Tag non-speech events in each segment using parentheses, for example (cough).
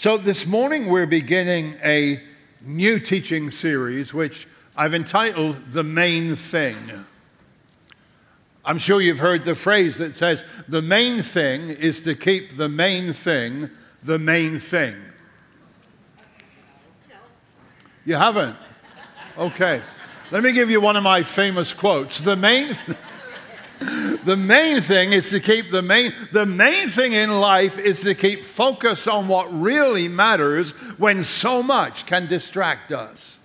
So, this morning we're beginning a new teaching series which I've entitled The Main Thing. I'm sure you've heard the phrase that says, the main thing is to keep the main thing the main thing. You haven't? Okay. Let me give you one of my famous quotes. The main. Th- the main thing is to keep the main the main thing in life is to keep focus on what really matters when so much can distract us.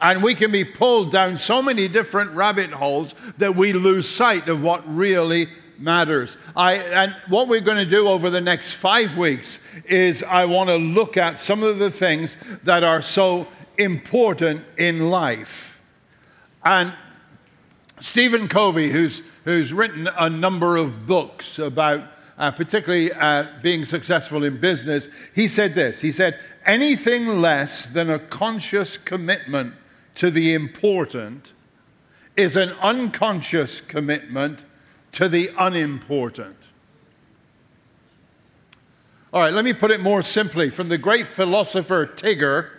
And we can be pulled down so many different rabbit holes that we lose sight of what really matters. I, and what we're going to do over the next five weeks is i want to look at some of the things that are so important in life. And Stephen Covey, who's, who's written a number of books about uh, particularly uh, being successful in business, he said this. He said, anything less than a conscious commitment to the important is an unconscious commitment to the unimportant. All right, let me put it more simply. From the great philosopher Tigger,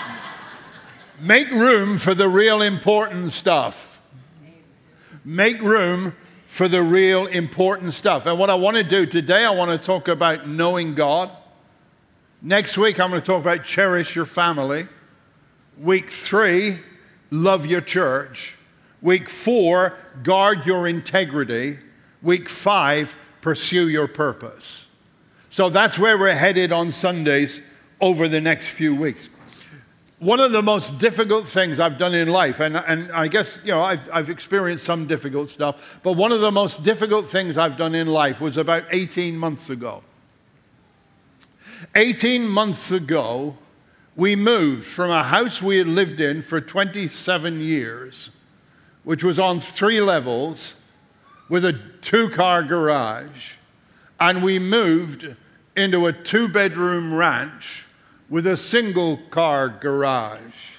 (laughs) make room for the real important stuff. Make room for the real important stuff. And what I want to do today, I want to talk about knowing God. Next week, I'm going to talk about cherish your family. Week three, love your church. Week four, guard your integrity. Week five, pursue your purpose. So that's where we're headed on Sundays over the next few weeks one of the most difficult things I've done in life, and, and I guess, you know, I've, I've experienced some difficult stuff, but one of the most difficult things I've done in life was about 18 months ago. 18 months ago, we moved from a house we had lived in for 27 years, which was on three levels with a two car garage, and we moved into a two bedroom ranch with a single car garage.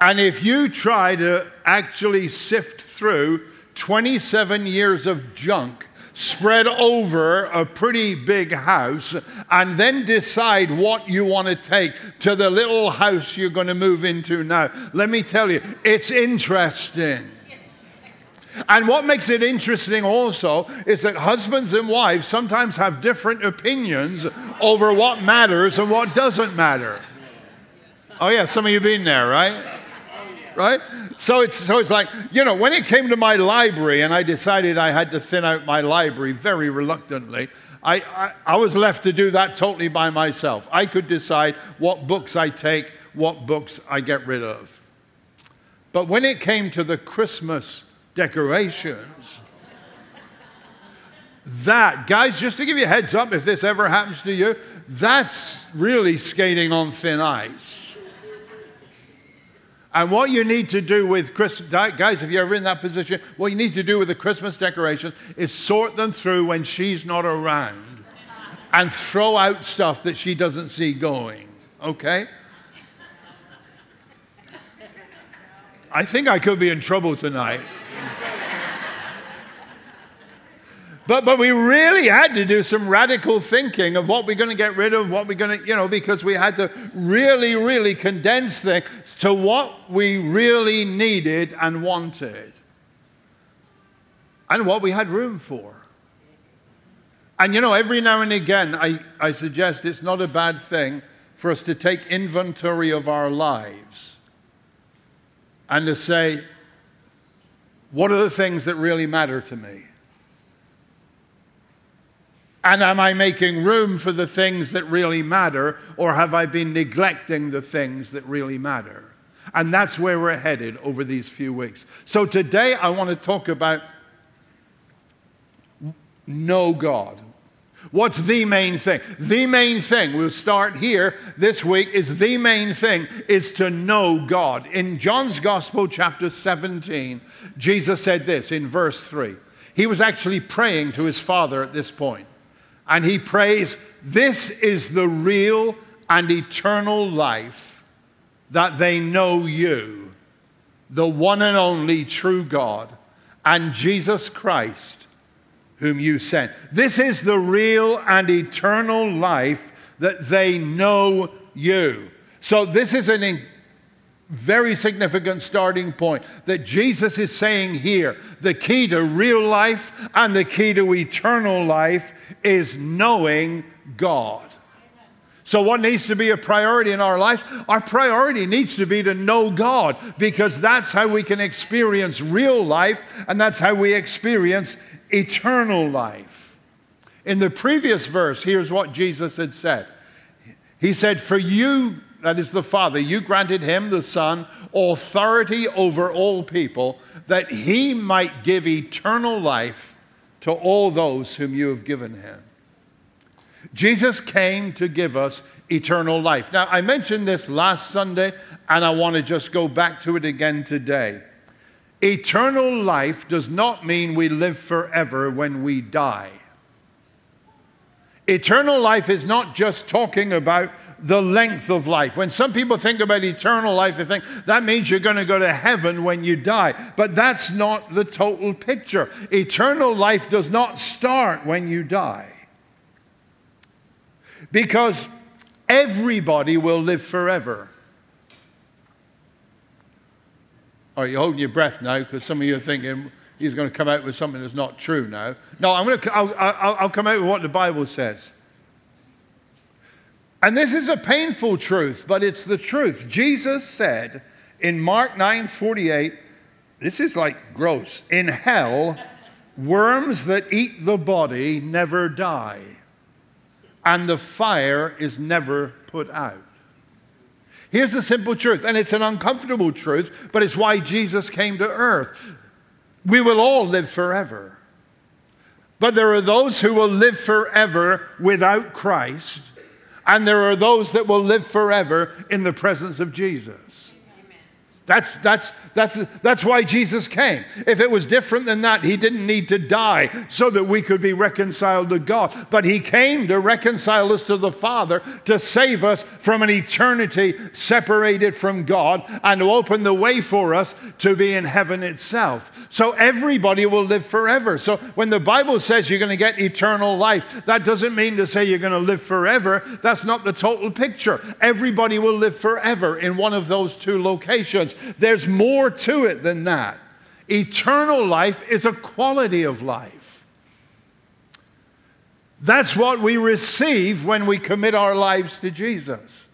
And if you try to actually sift through 27 years of junk spread over a pretty big house and then decide what you want to take to the little house you're going to move into now, let me tell you, it's interesting. And what makes it interesting also is that husbands and wives sometimes have different opinions over what matters and what doesn't matter. Oh, yeah, some of you been there, right? Right? So it's, so it's like, you know, when it came to my library and I decided I had to thin out my library very reluctantly, I, I, I was left to do that totally by myself. I could decide what books I take, what books I get rid of. But when it came to the Christmas decorations. That, guys, just to give you a heads up, if this ever happens to you, that's really skating on thin ice. And what you need to do with Christmas, guys, if you're ever in that position, what you need to do with the Christmas decorations is sort them through when she's not around and throw out stuff that she doesn't see going, okay? I think I could be in trouble tonight. But, but we really had to do some radical thinking of what we're going to get rid of, what we're going to, you know, because we had to really, really condense things to what we really needed and wanted and what we had room for. And you know, every now and again, I, I suggest it's not a bad thing for us to take inventory of our lives and to say, what are the things that really matter to me? And am I making room for the things that really matter, or have I been neglecting the things that really matter? And that's where we're headed over these few weeks. So today I want to talk about know God. What's the main thing? The main thing, we'll start here this week, is the main thing is to know God. In John's Gospel, chapter 17, Jesus said this in verse 3. He was actually praying to his Father at this point. And he prays, This is the real and eternal life, that they know you, the one and only true God, and Jesus Christ, whom you sent. This is the real and eternal life that they know you. So, this is a very significant starting point that Jesus is saying here. The key to real life and the key to eternal life is knowing God. So, what needs to be a priority in our life? Our priority needs to be to know God because that's how we can experience real life and that's how we experience eternal life. In the previous verse, here's what Jesus had said He said, For you, that is the Father, you granted him, the Son, authority over all people, that he might give eternal life to all those whom you have given him. Jesus came to give us eternal life. Now, I mentioned this last Sunday, and I want to just go back to it again today. Eternal life does not mean we live forever when we die. Eternal life is not just talking about the length of life. When some people think about eternal life, they think that means you're going to go to heaven when you die. But that's not the total picture. Eternal life does not start when you die. Because everybody will live forever. Are you holding your breath now? Because some of you are thinking he's going to come out with something that's not true now. No, I'm going to, I'll, I'll, I'll come out with what the Bible says. And this is a painful truth, but it's the truth. Jesus said in Mark 9 48, this is like gross. In hell, worms that eat the body never die, and the fire is never put out. Here's the simple truth, and it's an uncomfortable truth, but it's why Jesus came to earth. We will all live forever. But there are those who will live forever without Christ, and there are those that will live forever in the presence of Jesus. That's, that's, that's, that's why Jesus came. If it was different than that, he didn't need to die so that we could be reconciled to God. But he came to reconcile us to the Father, to save us from an eternity separated from God, and to open the way for us to be in heaven itself. So everybody will live forever. So when the Bible says you're going to get eternal life, that doesn't mean to say you're going to live forever. That's not the total picture. Everybody will live forever in one of those two locations. There's more to it than that. Eternal life is a quality of life. That's what we receive when we commit our lives to Jesus.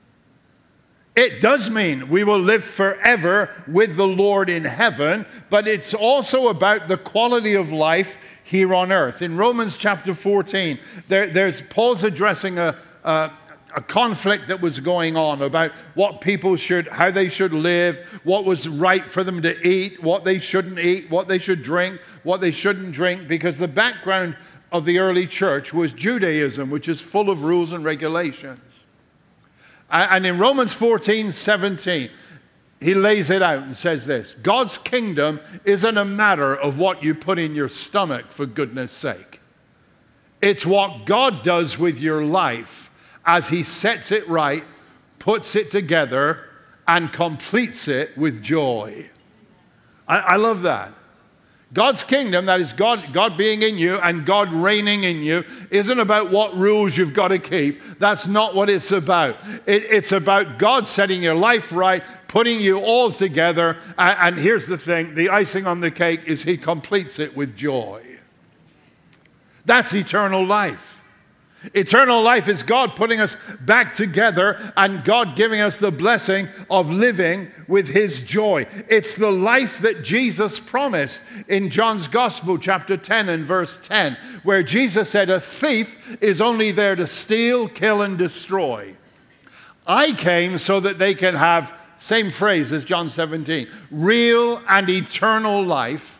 It does mean we will live forever with the Lord in heaven, but it's also about the quality of life here on earth. In Romans chapter 14, there, there's Paul's addressing a, a, a conflict that was going on about what people should, how they should live, what was right for them to eat, what they shouldn't eat, what they should drink, what they shouldn't drink, because the background of the early church was Judaism, which is full of rules and regulations. And in Romans 14 17, he lays it out and says this God's kingdom isn't a matter of what you put in your stomach, for goodness sake. It's what God does with your life as he sets it right, puts it together, and completes it with joy. I, I love that. God's kingdom, that is God, God being in you and God reigning in you, isn't about what rules you've got to keep. That's not what it's about. It, it's about God setting your life right, putting you all together. And, and here's the thing the icing on the cake is He completes it with joy. That's eternal life. Eternal life is God putting us back together and God giving us the blessing of living with His joy. It's the life that Jesus promised in John's Gospel, chapter 10 and verse 10, where Jesus said, A thief is only there to steal, kill, and destroy. I came so that they can have, same phrase as John 17, real and eternal life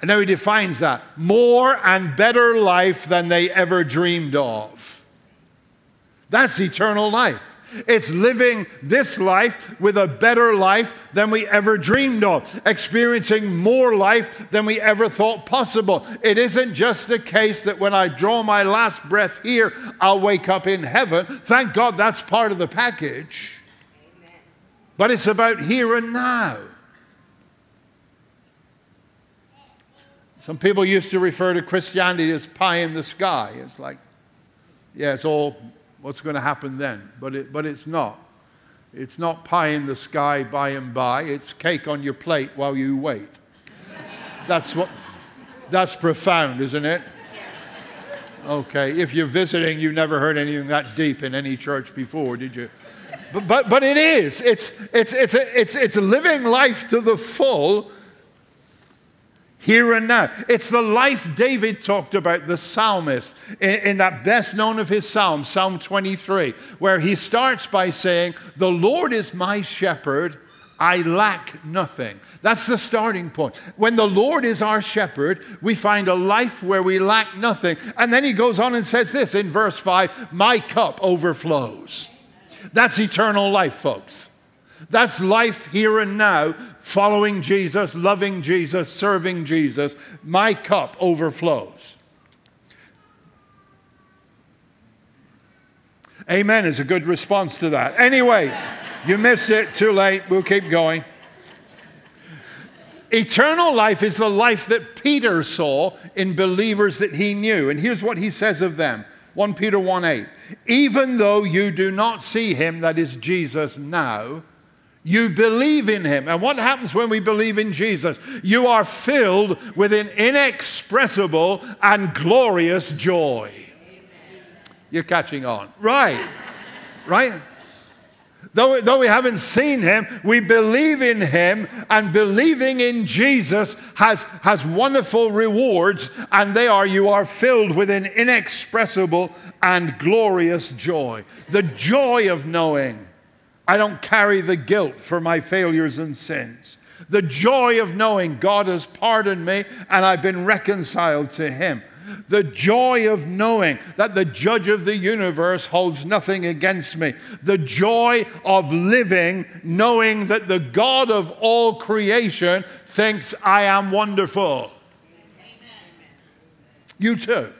and now he defines that more and better life than they ever dreamed of. That's eternal life. It's living this life with a better life than we ever dreamed of, experiencing more life than we ever thought possible. It isn't just the case that when I draw my last breath here, I'll wake up in heaven. Thank God that's part of the package. Amen. But it's about here and now. Some people used to refer to Christianity as pie in the sky. It's like, yeah, it's all what's going to happen then, but, it, but it's not. It's not pie in the sky by and by, it's cake on your plate while you wait. That's what that's profound, isn't it? Okay, if you're visiting, you've never heard anything that deep in any church before, did you? But, but, but it is. It's, it's, it's, a, it's, it's living life to the full here and now. It's the life David talked about, the psalmist, in, in, that best known of his psalms, Psalm 23, where he starts by saying, The Lord is my shepherd, I lack nothing. That's the starting point. When the Lord is our shepherd, we find a life where we lack nothing. And then he goes on and says this in verse 5 My cup overflows. That's eternal life, folks. That's life here and now, following Jesus, loving Jesus, serving Jesus. My cup overflows. Amen is a good response to that. Anyway. You missed it, too late. We'll keep going. Eternal life is the life that Peter saw in believers that he knew. And here's what he says of them 1 Peter 1 8. Even though you do not see him, that is Jesus, now, you believe in him. And what happens when we believe in Jesus? You are filled with an inexpressible and glorious joy. You're catching on. Right. Right? Though, though we haven't seen him, we believe in him, and believing in Jesus has, has wonderful rewards, and they are you are filled with an inexpressible and glorious joy. The joy of knowing I don't carry the guilt for my failures and sins. The joy of knowing God has pardoned me and I've been reconciled to him the joy of knowing that the judge of the universe holds nothing against me, the joy of living knowing that the God of all creation thinks I am wonderful. Amen. You too.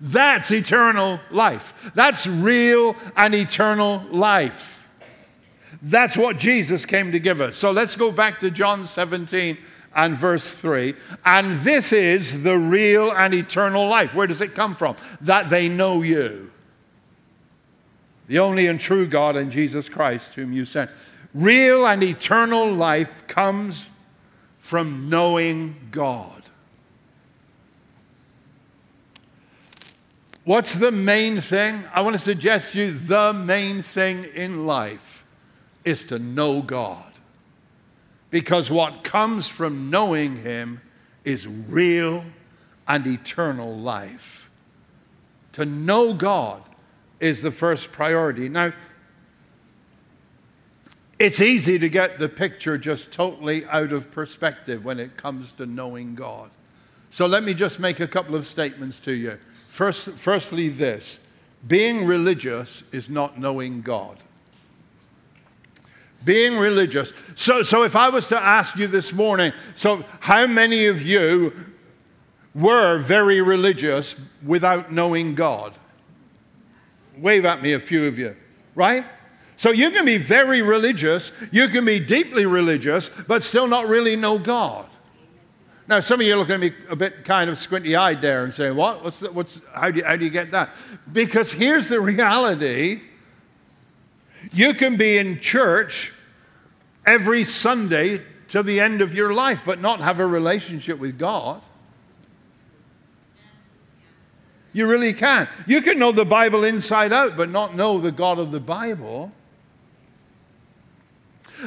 That's eternal life. That's real and eternal life. That's what Jesus came to give us. So let's go back to John 17 and verse 3. And this is the real and eternal life. Where does it come from? That they know you, the only and true God and Jesus Christ, whom you sent. Real and eternal life comes from knowing God. What's the main thing? I want to suggest to you the main thing in life is to know God. Because what comes from knowing Him is real and eternal life. To know God is the first priority. Now, it's easy to get the picture just totally out of perspective when it comes to knowing God. So let me just make a couple of statements to you. First, firstly, this being religious is not knowing God being religious. So, so if I was to ask you this morning, so how many of you were very religious without knowing God? Wave at me, a few of you, right? So you can be very religious, you can be deeply religious, but still not really know God. Now, some of you are looking at me a bit kind of squinty eyed there and saying, What? What's, the, what's, how, do you, how do you get that? Because here's the reality you can be in church every Sunday to the end of your life, but not have a relationship with God. You really can. You can know the Bible inside out, but not know the God of the Bible.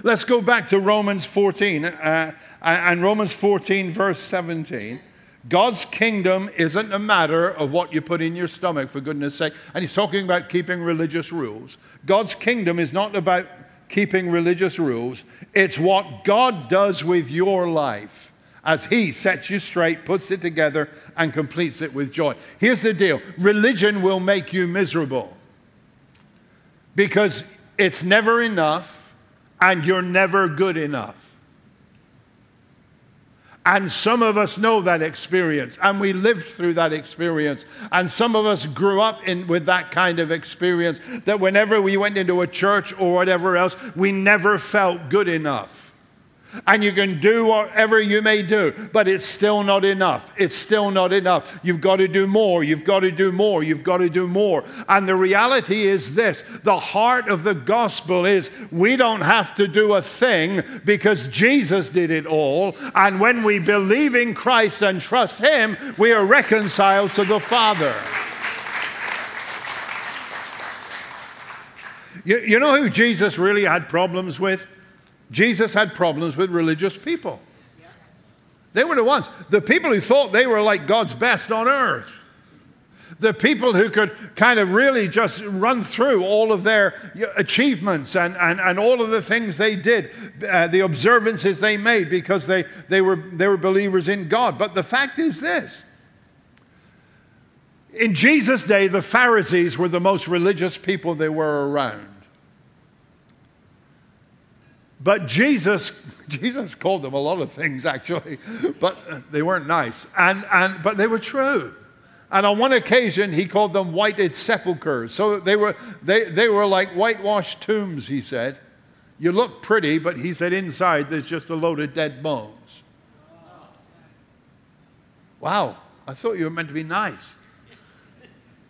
Let's go back to Romans 14 uh, and Romans 14, verse 17. God's kingdom isn't a matter of what you put in your stomach, for goodness sake. And he's talking about keeping religious rules. God's kingdom is not about keeping religious rules. It's what God does with your life as He sets you straight, puts it together, and completes it with joy. Here's the deal religion will make you miserable because it's never enough and you're never good enough. And some of us know that experience, and we lived through that experience. And some of us grew up in, with that kind of experience that whenever we went into a church or whatever else, we never felt good enough. And you can do whatever you may do, but it's still not enough. It's still not enough. You've got to do more. You've got to do more. You've got to do more. And the reality is this the heart of the gospel is we don't have to do a thing because Jesus did it all. And when we believe in Christ and trust Him, we are reconciled to the Father. You, you know who Jesus really had problems with? Jesus had problems with religious people. They were the ones, the people who thought they were like God's best on earth. The people who could kind of really just run through all of their achievements and, and, and all of the things they did, uh, the observances they made because they, they, were, they were believers in God. But the fact is this in Jesus' day, the Pharisees were the most religious people they were around. But Jesus, (laughs) Jesus called them a lot of things actually, but they weren't nice. And, and, but they were true. And on one occasion, he called them whited sepulchres. So they were, they, they were like whitewashed tombs, he said. You look pretty, but he said inside there's just a load of dead bones. Wow, I thought you were meant to be nice.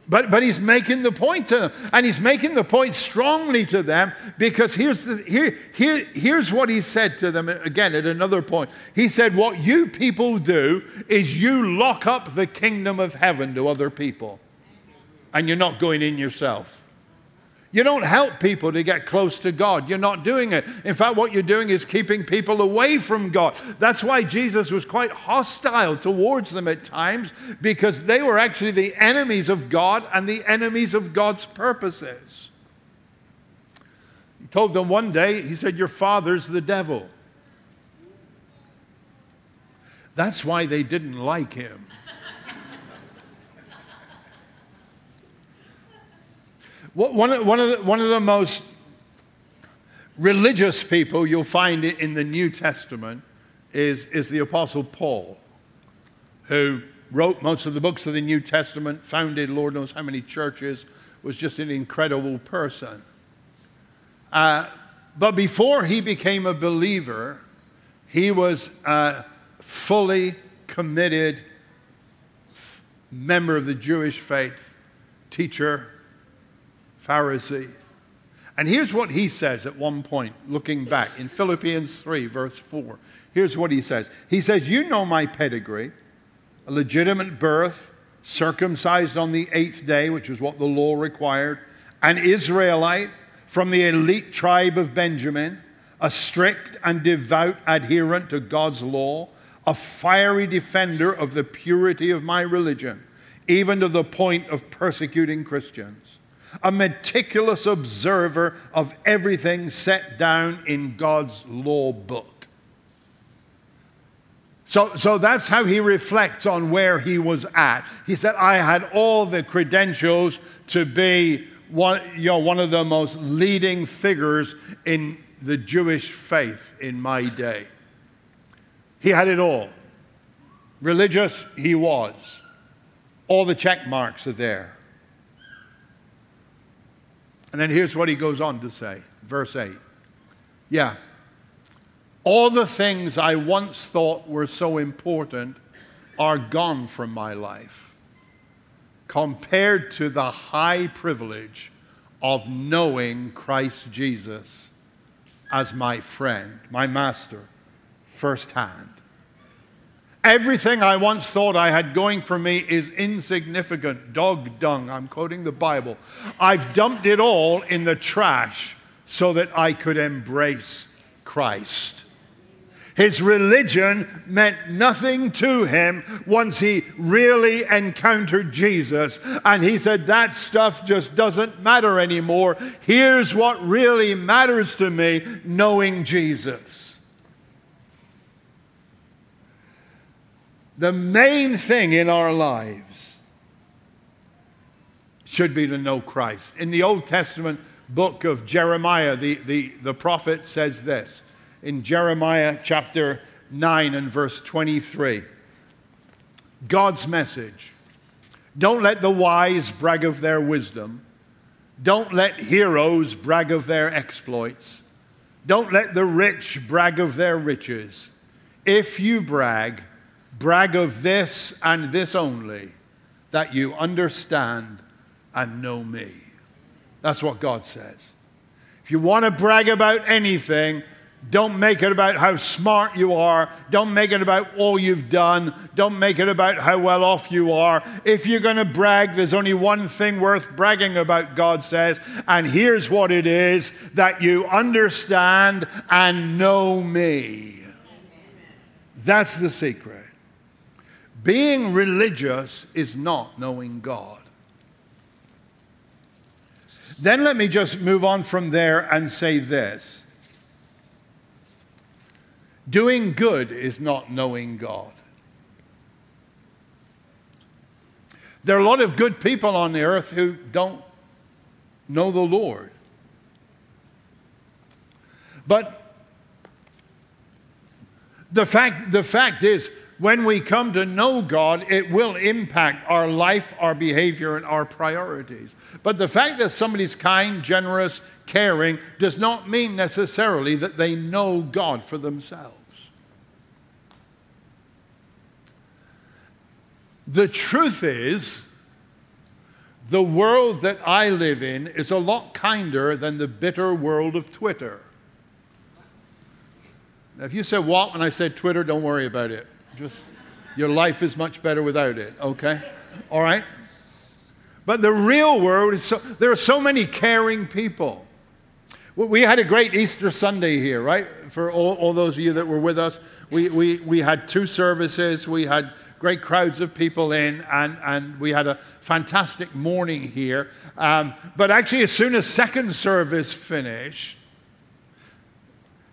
But, but he's making the point to them. And he's making the point strongly to them because here's, the, here, here, here's what he said to them again at another point. He said, What you people do is you lock up the kingdom of heaven to other people, and you're not going in yourself. You don't help people to get close to God. You're not doing it. In fact, what you're doing is keeping people away from God. That's why Jesus was quite hostile towards them at times, because they were actually the enemies of God and the enemies of God's purposes. He told them one day, He said, Your father's the devil. That's why they didn't like him. One of, one, of the, one of the most religious people you'll find in the New Testament is, is the Apostle Paul, who wrote most of the books of the New Testament, founded Lord knows how many churches, was just an incredible person. Uh, but before he became a believer, he was a fully committed member of the Jewish faith, teacher, Pharisee. And here's what he says at one point, looking back in Philippians 3, verse 4. Here's what he says He says, You know my pedigree, a legitimate birth, circumcised on the eighth day, which is what the law required, an Israelite from the elite tribe of Benjamin, a strict and devout adherent to God's law, a fiery defender of the purity of my religion, even to the point of persecuting Christians a meticulous observer of everything set down in God's law book. So, so that's how he reflects on where he was at. He said, I had all the credentials to be one, you know, one of the most leading figures in the Jewish faith in my day. He had it all. Religious, he was. All the check marks are there. And then here's what he goes on to say, verse 8. Yeah. All the things I once thought were so important are gone from my life compared to the high privilege of knowing Christ Jesus as my friend, my master, firsthand. Everything I once thought I had going for me is insignificant, dog dung. I'm quoting the Bible. I've dumped it all in the trash so that I could embrace Christ. His religion meant nothing to him once he really encountered Jesus. And he said, That stuff just doesn't matter anymore. Here's what really matters to me knowing Jesus. The main thing in our lives should be to know Christ. In the Old Testament book of Jeremiah, the, the, the prophet says this in Jeremiah chapter 9 and verse 23 God's message. Don't let the wise brag of their wisdom. Don't let heroes brag of their exploits. Don't let the rich brag of their riches. If you brag, brag of this and this only, that you understand and know me. That's what God says. If you want to brag about anything, don't make it about how smart you are. Don't make it about all you've done. Don't make it about how well off you are. If you're going to brag, there's only one thing worth bragging about, God says. And here's what it is that you understand and know me. That's the secret. Being religious is not knowing God. Then let me just move on from there and say this Doing good is not knowing God. There are a lot of good people on the earth who don't know the Lord. But the fact, the fact is, when we come to know God, it will impact our life, our behavior, and our priorities. But the fact that somebody's kind, generous, caring does not mean necessarily that they know God for themselves. The truth is, the world that I live in is a lot kinder than the bitter world of Twitter. Now, if you said what when I said Twitter, don't worry about it. Just your life is much better without it, okay? All right? But the real world is so, there are so many caring people. We had a great Easter Sunday here, right? For all, all those of you that were with us, we, we, we had two services. We had great crowds of people in, and, and we had a fantastic morning here. Um, but actually, as soon as second service finished,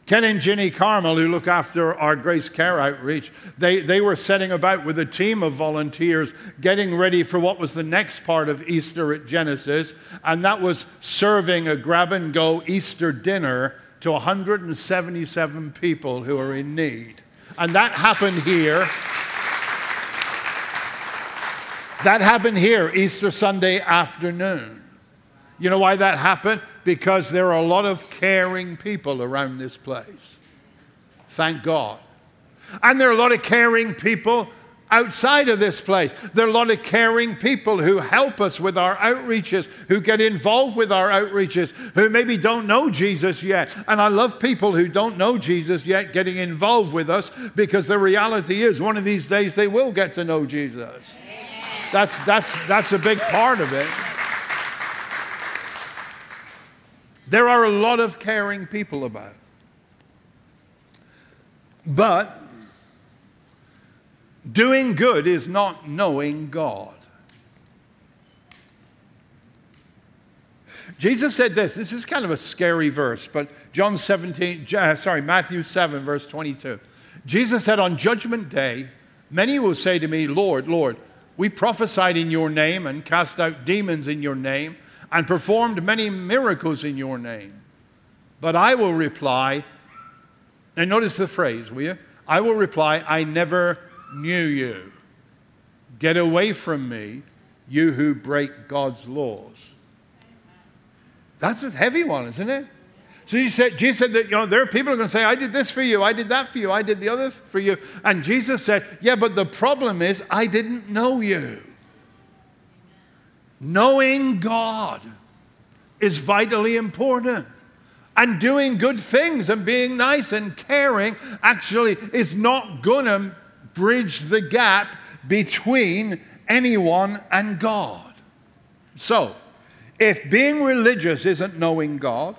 Ken and Ginny Carmel, who look after our Grace Care outreach, they, they were setting about with a team of volunteers getting ready for what was the next part of Easter at Genesis, and that was serving a grab and go Easter dinner to 177 people who are in need. And that happened here. That happened here Easter Sunday afternoon. You know why that happened? Because there are a lot of caring people around this place. Thank God. And there are a lot of caring people outside of this place. There are a lot of caring people who help us with our outreaches, who get involved with our outreaches, who maybe don't know Jesus yet. And I love people who don't know Jesus yet getting involved with us because the reality is one of these days they will get to know Jesus. That's, that's, that's a big part of it. There are a lot of caring people about. But doing good is not knowing God. Jesus said this. This is kind of a scary verse, but John 17, uh, sorry, Matthew 7, verse 22. Jesus said, On judgment day, many will say to me, Lord, Lord, we prophesied in your name and cast out demons in your name and performed many miracles in your name. But I will reply, and notice the phrase, will you? I will reply, I never knew you. Get away from me, you who break God's laws. That's a heavy one, isn't it? So he said, Jesus said that you know, there are people who are going to say, I did this for you, I did that for you, I did the other for you. And Jesus said, Yeah, but the problem is, I didn't know you. Knowing God is vitally important. And doing good things and being nice and caring actually is not going to bridge the gap between anyone and God. So, if being religious isn't knowing God,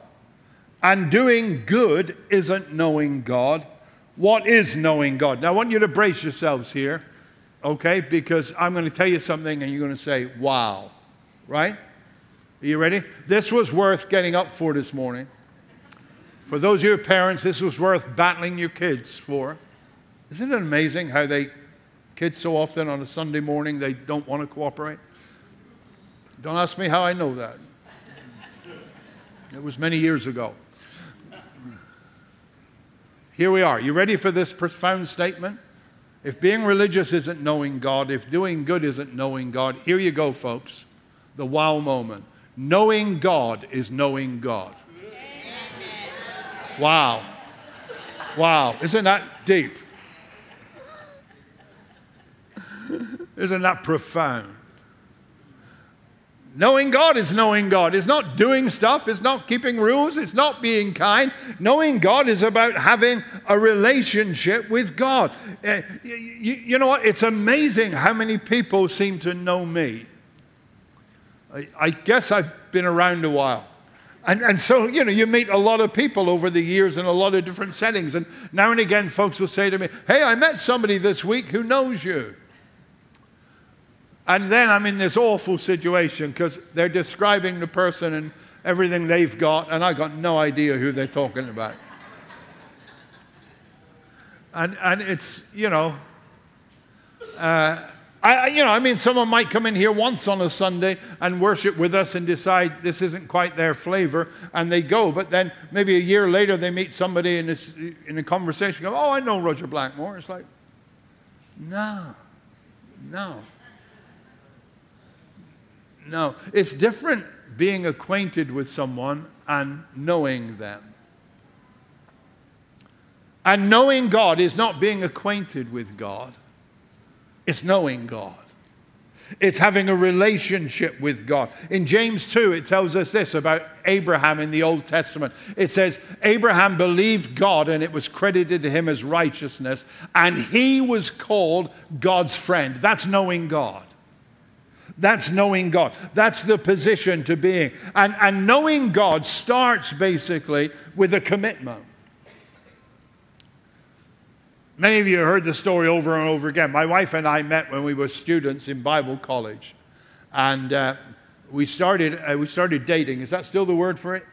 and doing good isn't knowing God. What is knowing God? Now, I want you to brace yourselves here, okay? Because I'm going to tell you something and you're going to say, wow, right? Are you ready? This was worth getting up for this morning. For those of you parents, this was worth battling your kids for. Isn't it amazing how they, kids so often on a Sunday morning, they don't want to cooperate? Don't ask me how I know that. It was many years ago. Here we are. You ready for this profound statement? If being religious isn't knowing God, if doing good isn't knowing God, here you go, folks. The wow moment. Knowing God is knowing God. Wow. Wow. Isn't that deep? Isn't that profound? Knowing God is knowing God. It's not doing stuff, it's not keeping rules, it's not being kind. Knowing God is about having a relationship with God. Eh, you, you, know what? It's amazing how many people seem to know me. I, I guess I've been around a while. And, and so, you know, you meet a lot of people over the years in a lot of different settings. And now and again, folks will say to me, Hey, I met somebody this week who knows you. And then I'm in this awful situation because they're describing the person and everything they've got, and I've got no idea who they're talking about. and, and it's, you know, uh, I, you know, I mean, someone might come in here once on a Sunday and worship with us and decide this isn't quite their flavor, and they go. But then maybe a year later they meet somebody in, this, in a conversation, go, "Oh, I know Roger Blackmore." It's like, no, no. No, it's different being acquainted with someone and knowing them. And knowing God is not being acquainted with God, it's knowing God. It's having a relationship with God. In James 2, it tells us this about Abraham in the Old Testament. It says, Abraham believed God and it was credited to him as righteousness, and he was called God's friend. That's knowing God. That's knowing God. That's the position to being. And, and knowing God starts basically with a commitment. Many of you have heard the story over and over again. My wife and I met when we were students in Bible college. And uh, we, started, uh, we started dating. Is that still the word for it?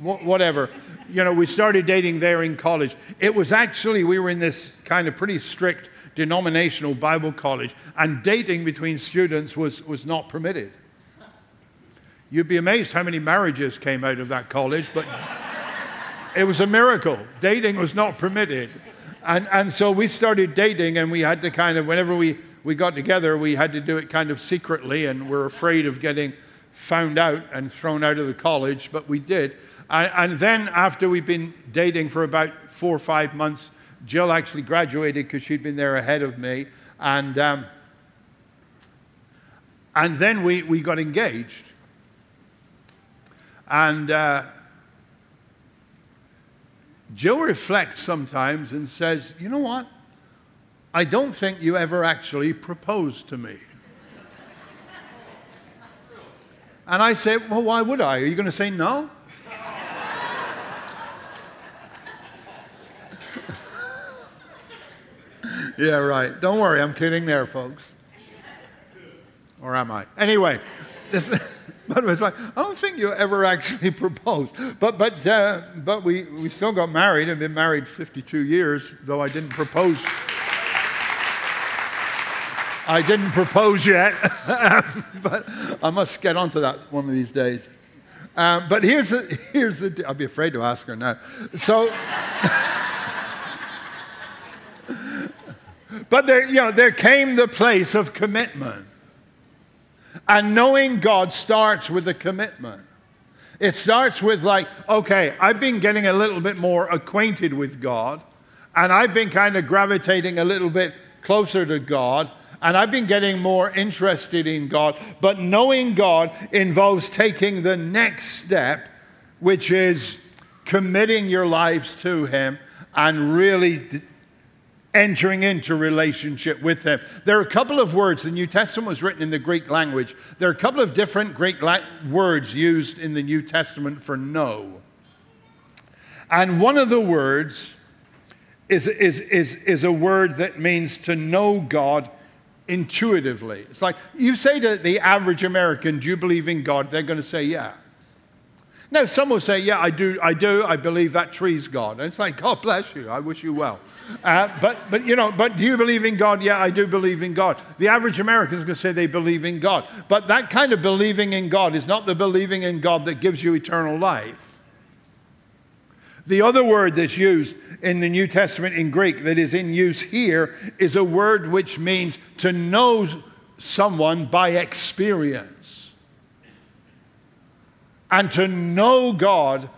Wh- whatever. You know, we started dating there in college. It was actually, we were in this kind of pretty strict denominational Bible college, and dating between students was, was not permitted. You'd be amazed how many marriages came out of that college, but (laughs) it was a miracle. Dating was not permitted. And, and so we started dating, and we had to kind of, whenever we, we got together, we had to do it kind of secretly, and we're afraid of getting found out and thrown out of the college, but we did. And, and then, after we'd been dating for about four or five months, Jill actually graduated because she'd been there ahead of me. And, um, and then we, we got engaged. And uh, Jill reflects sometimes and says, You know what? I don't think you ever actually proposed to me. And I say, Well, why would I? Are you going to say no? (laughs) yeah, right. Don't worry, I'm kidding there, folks. Or am I? Anyway, this, (laughs) but it was like, I don't think you ever actually (laughs) proposed. But, but, uh, but we, we still got married and been married 52 years, though I didn't propose. I didn't propose yet, (laughs) but I must get onto that one of these days. Um, but here's the, here's the, I'll be afraid to ask her now. So, (laughs) But there, you know, there came the place of commitment. And knowing God starts with a commitment. It starts with, like, okay, I've been getting a little bit more acquainted with God, and I've been kind of gravitating a little bit closer to God, and I've been getting more interested in God. But knowing God involves taking the next step, which is committing your lives to Him and really entering into relationship with them. There are a couple of words. The New Testament was written in the Greek language. There are a couple of different Greek la- words used in the New Testament for know. And one of the words is, is, is, is a word that means to know God intuitively. It's like you say to the average American, Do you believe in God? They're going to say, Yeah. Now, some will say, Yeah, I do, I do, I believe that tree's God. And it's like, God bless you, I wish you well. Uh, but, but, you know, but do you believe in God? Yeah, I do believe in God. The average American is going to say they believe in God. But that kind of believing in God is not the believing in God that gives you eternal life. The other word that's used in the New Testament in Greek that is in use here is a word which means to know someone by experience and to know God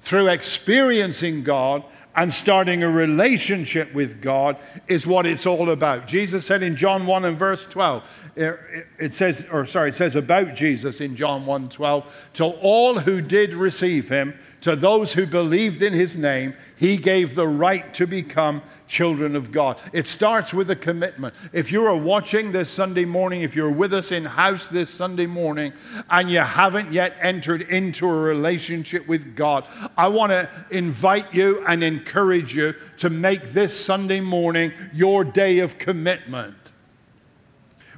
through experiencing God and starting a relationship with God is what it's all about. Jesus said in John 1 and verse 12, it says, or sorry, it says about Jesus in John 1 12, to all who did receive him, to those who believed in his name, he gave the right to become children of God. It starts with a commitment. If you are watching this Sunday morning, if you're with us in house this Sunday morning, and you haven't yet entered into a relationship with God, I want to invite you and encourage you to make this Sunday morning your day of commitment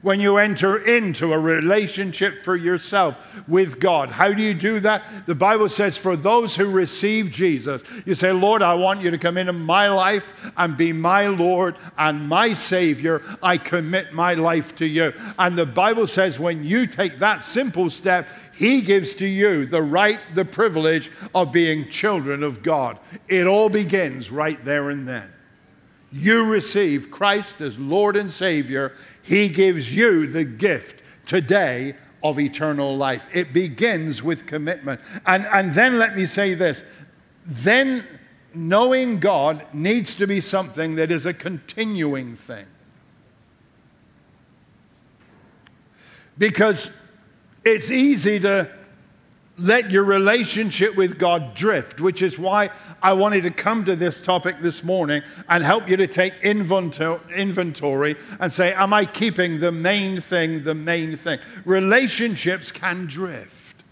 when you enter into a relationship for yourself with God. How do you do that? The Bible says, for those who receive Jesus, you say, Lord, I want you to come into my life and be my Lord and my Savior. I commit my life to you. And the Bible says, when you take that simple step, he gives to you the right, the privilege of being children of God. It all begins right there and then. You receive Christ as Lord and Savior. He gives you the gift today of eternal life. It begins with commitment. And, and then let me say this then knowing God needs to be something that is a continuing thing. Because it's easy to let your relationship with God drift, which is why I wanted to come to this topic this morning and help you to take inventory and say, Am I keeping the main thing the main thing? Relationships can drift.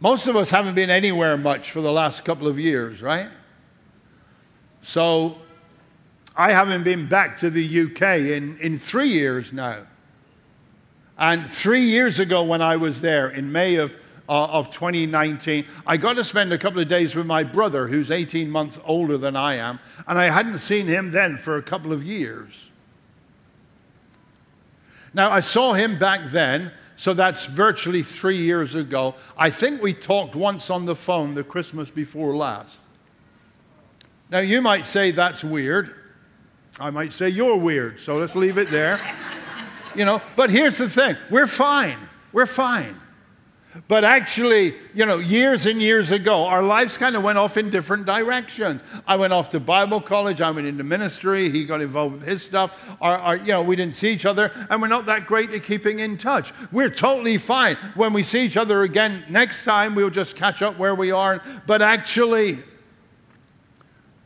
Most of us haven't been anywhere much for the last couple of years, right? So I haven't been back to the UK in, in three years now. And three years ago, when I was there in May of, uh, of 2019, I got to spend a couple of days with my brother, who's 18 months older than I am, and I hadn't seen him then for a couple of years. Now, I saw him back then, so that's virtually three years ago. I think we talked once on the phone the Christmas before last. Now, you might say that's weird. I might say you're weird, so let's leave it there you know. But here's the thing we're fine. We're fine. But actually, you know, years and years ago, our lives kind of went off in different directions. I went off to Bible college. I went into ministry. He got involved with his stuff. Our, our, you know, we didn't see each other, and we're not that great at keeping in touch. We're totally fine. When we see each other again next time, we'll just catch up where we are. But actually,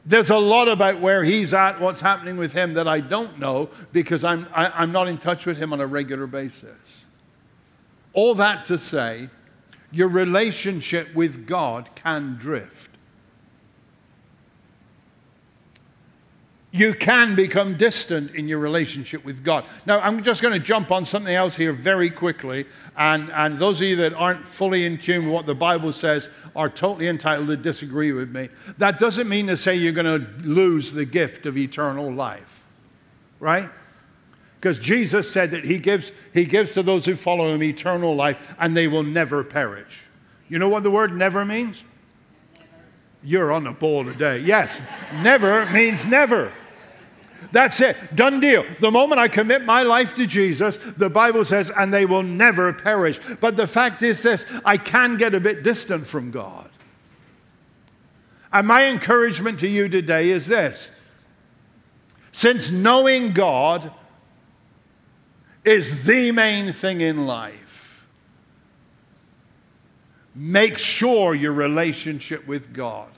there's a lot about where he's at, what's happening with him that I don't know because I'm, I, am i am not in touch with him on a regular basis. All that to say, your relationship with God can drift. You can become distant in your relationship with God. Now, I'm just going to jump on something else here very quickly. And, and those of you that aren't fully in tune with what the Bible says are totally entitled to disagree with me. That doesn't mean to say you're going to lose the gift of eternal life, right? Because Jesus said that he gives, he gives to those who follow him eternal life and they will never perish. You know what the word never means? You're on the ball today. Yes, never means never. That's it. Done deal. The moment I commit my life to Jesus, the Bible says, and they will never perish. But the fact is this I can get a bit distant from God. And my encouragement to you today is this since knowing God is the main thing in life, make sure your relationship with God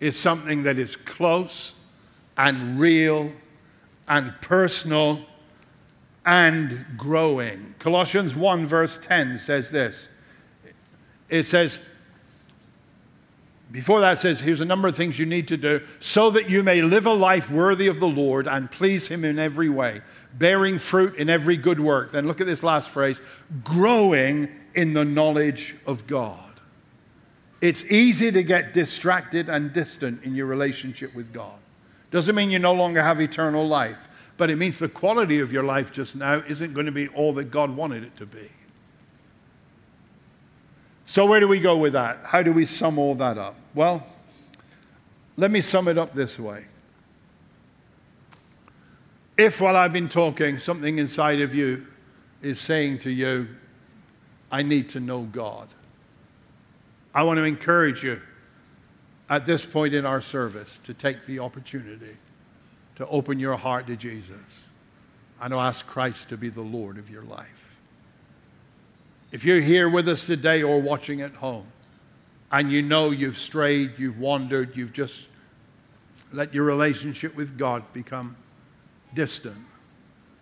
is something that is close and real and personal and growing. Colossians 1, verse 10 says this it says, before that says, here's a number of things you need to do so that you may live a life worthy of the Lord and please Him in every way, bearing fruit in every good work. Then look at this last phrase growing in the knowledge of God. It's easy to get distracted and distant in your relationship with God. Doesn't mean you no longer have eternal life, but it means the quality of your life just now isn't going to be all that God wanted it to be. So, where do we go with that? How do we sum all that up? Well, let me sum it up this way. If while I've been talking, something inside of you is saying to you, I need to know God, I want to encourage you at this point in our service to take the opportunity to open your heart to Jesus and to ask Christ to be the Lord of your life. If you're here with us today or watching at home and you know you've strayed, you've wandered, you've just let your relationship with God become distant,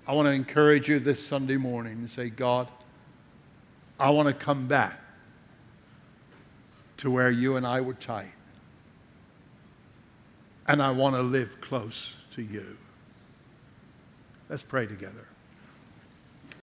I want to encourage you this Sunday morning and say, God, I want to come back to where you and I were tight. And I want to live close to you. Let's pray together.